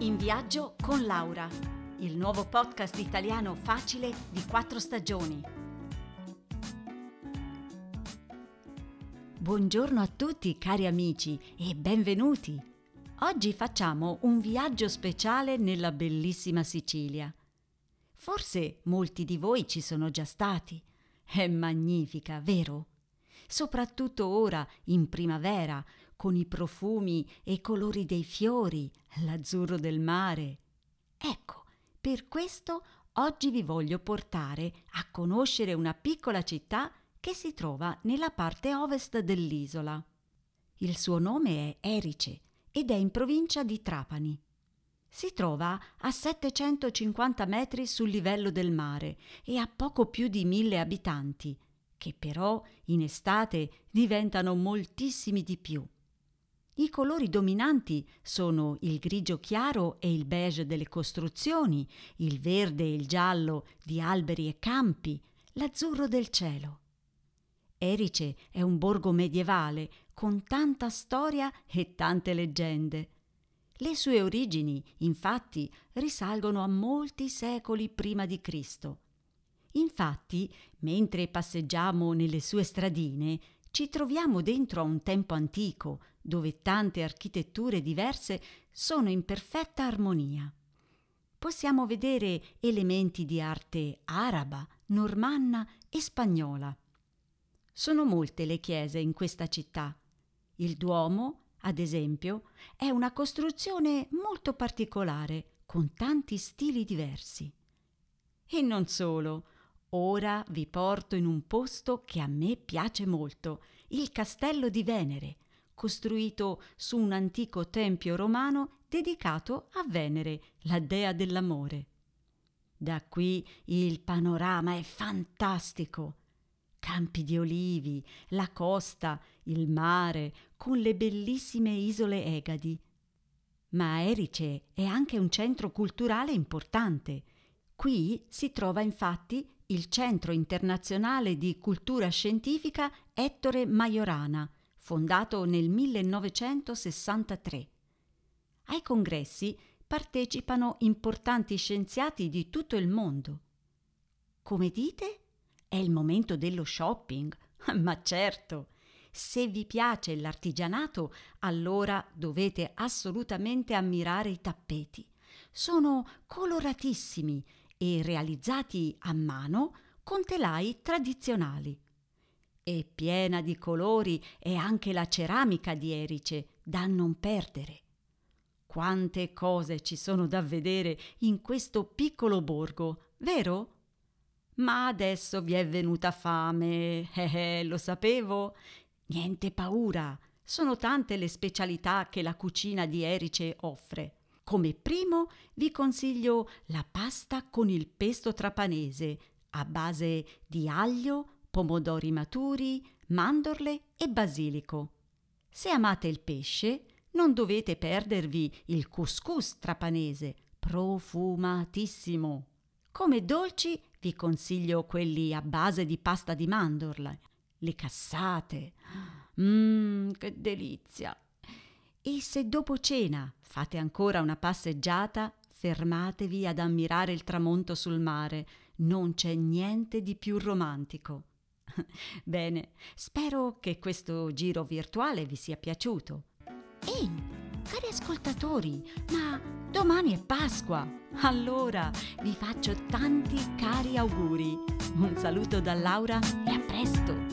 In viaggio con Laura, il nuovo podcast italiano facile di quattro stagioni. Buongiorno a tutti cari amici e benvenuti. Oggi facciamo un viaggio speciale nella bellissima Sicilia. Forse molti di voi ci sono già stati. È magnifica, vero? Soprattutto ora, in primavera, con i profumi e i colori dei fiori, l'azzurro del mare. Ecco, per questo oggi vi voglio portare a conoscere una piccola città che si trova nella parte ovest dell'isola. Il suo nome è Erice ed è in provincia di Trapani. Si trova a 750 metri sul livello del mare e ha poco più di mille abitanti, che però in estate diventano moltissimi di più. I colori dominanti sono il grigio chiaro e il beige delle costruzioni, il verde e il giallo di alberi e campi, l'azzurro del cielo. Erice è un borgo medievale con tanta storia e tante leggende. Le sue origini, infatti, risalgono a molti secoli prima di Cristo. Infatti, mentre passeggiamo nelle sue stradine, ci troviamo dentro a un tempo antico, dove tante architetture diverse sono in perfetta armonia. Possiamo vedere elementi di arte araba, normanna e spagnola. Sono molte le chiese in questa città. Il Duomo, ad esempio, è una costruzione molto particolare, con tanti stili diversi. E non solo, ora vi porto in un posto che a me piace molto, il Castello di Venere, costruito su un antico tempio romano dedicato a Venere, la dea dell'amore. Da qui il panorama è fantastico. Campi di olivi, la costa, il mare, con le bellissime isole Egadi. Ma Erice è anche un centro culturale importante. Qui si trova infatti il Centro internazionale di cultura scientifica Ettore Majorana, fondato nel 1963. Ai congressi partecipano importanti scienziati di tutto il mondo. Come dite? È il momento dello shopping? Ma certo! Se vi piace l'artigianato, allora dovete assolutamente ammirare i tappeti. Sono coloratissimi e realizzati a mano con telai tradizionali. E piena di colori è anche la ceramica di Erice, da non perdere. Quante cose ci sono da vedere in questo piccolo borgo, vero? Ma adesso vi è venuta fame, eh, eh, lo sapevo. Niente paura, sono tante le specialità che la cucina di Erice offre. Come primo vi consiglio la pasta con il pesto trapanese, a base di aglio, pomodori maturi, mandorle e basilico. Se amate il pesce, non dovete perdervi il couscous trapanese, profumatissimo. Come dolci vi consiglio quelli a base di pasta di mandorla, le cassate. Mmm, che delizia! E se dopo cena fate ancora una passeggiata, fermatevi ad ammirare il tramonto sul mare. Non c'è niente di più romantico. Bene, spero che questo giro virtuale vi sia piaciuto. Ehi, cari ascoltatori, ma domani è Pasqua! Allora vi faccio tanti cari auguri. Un saluto da Laura e a presto!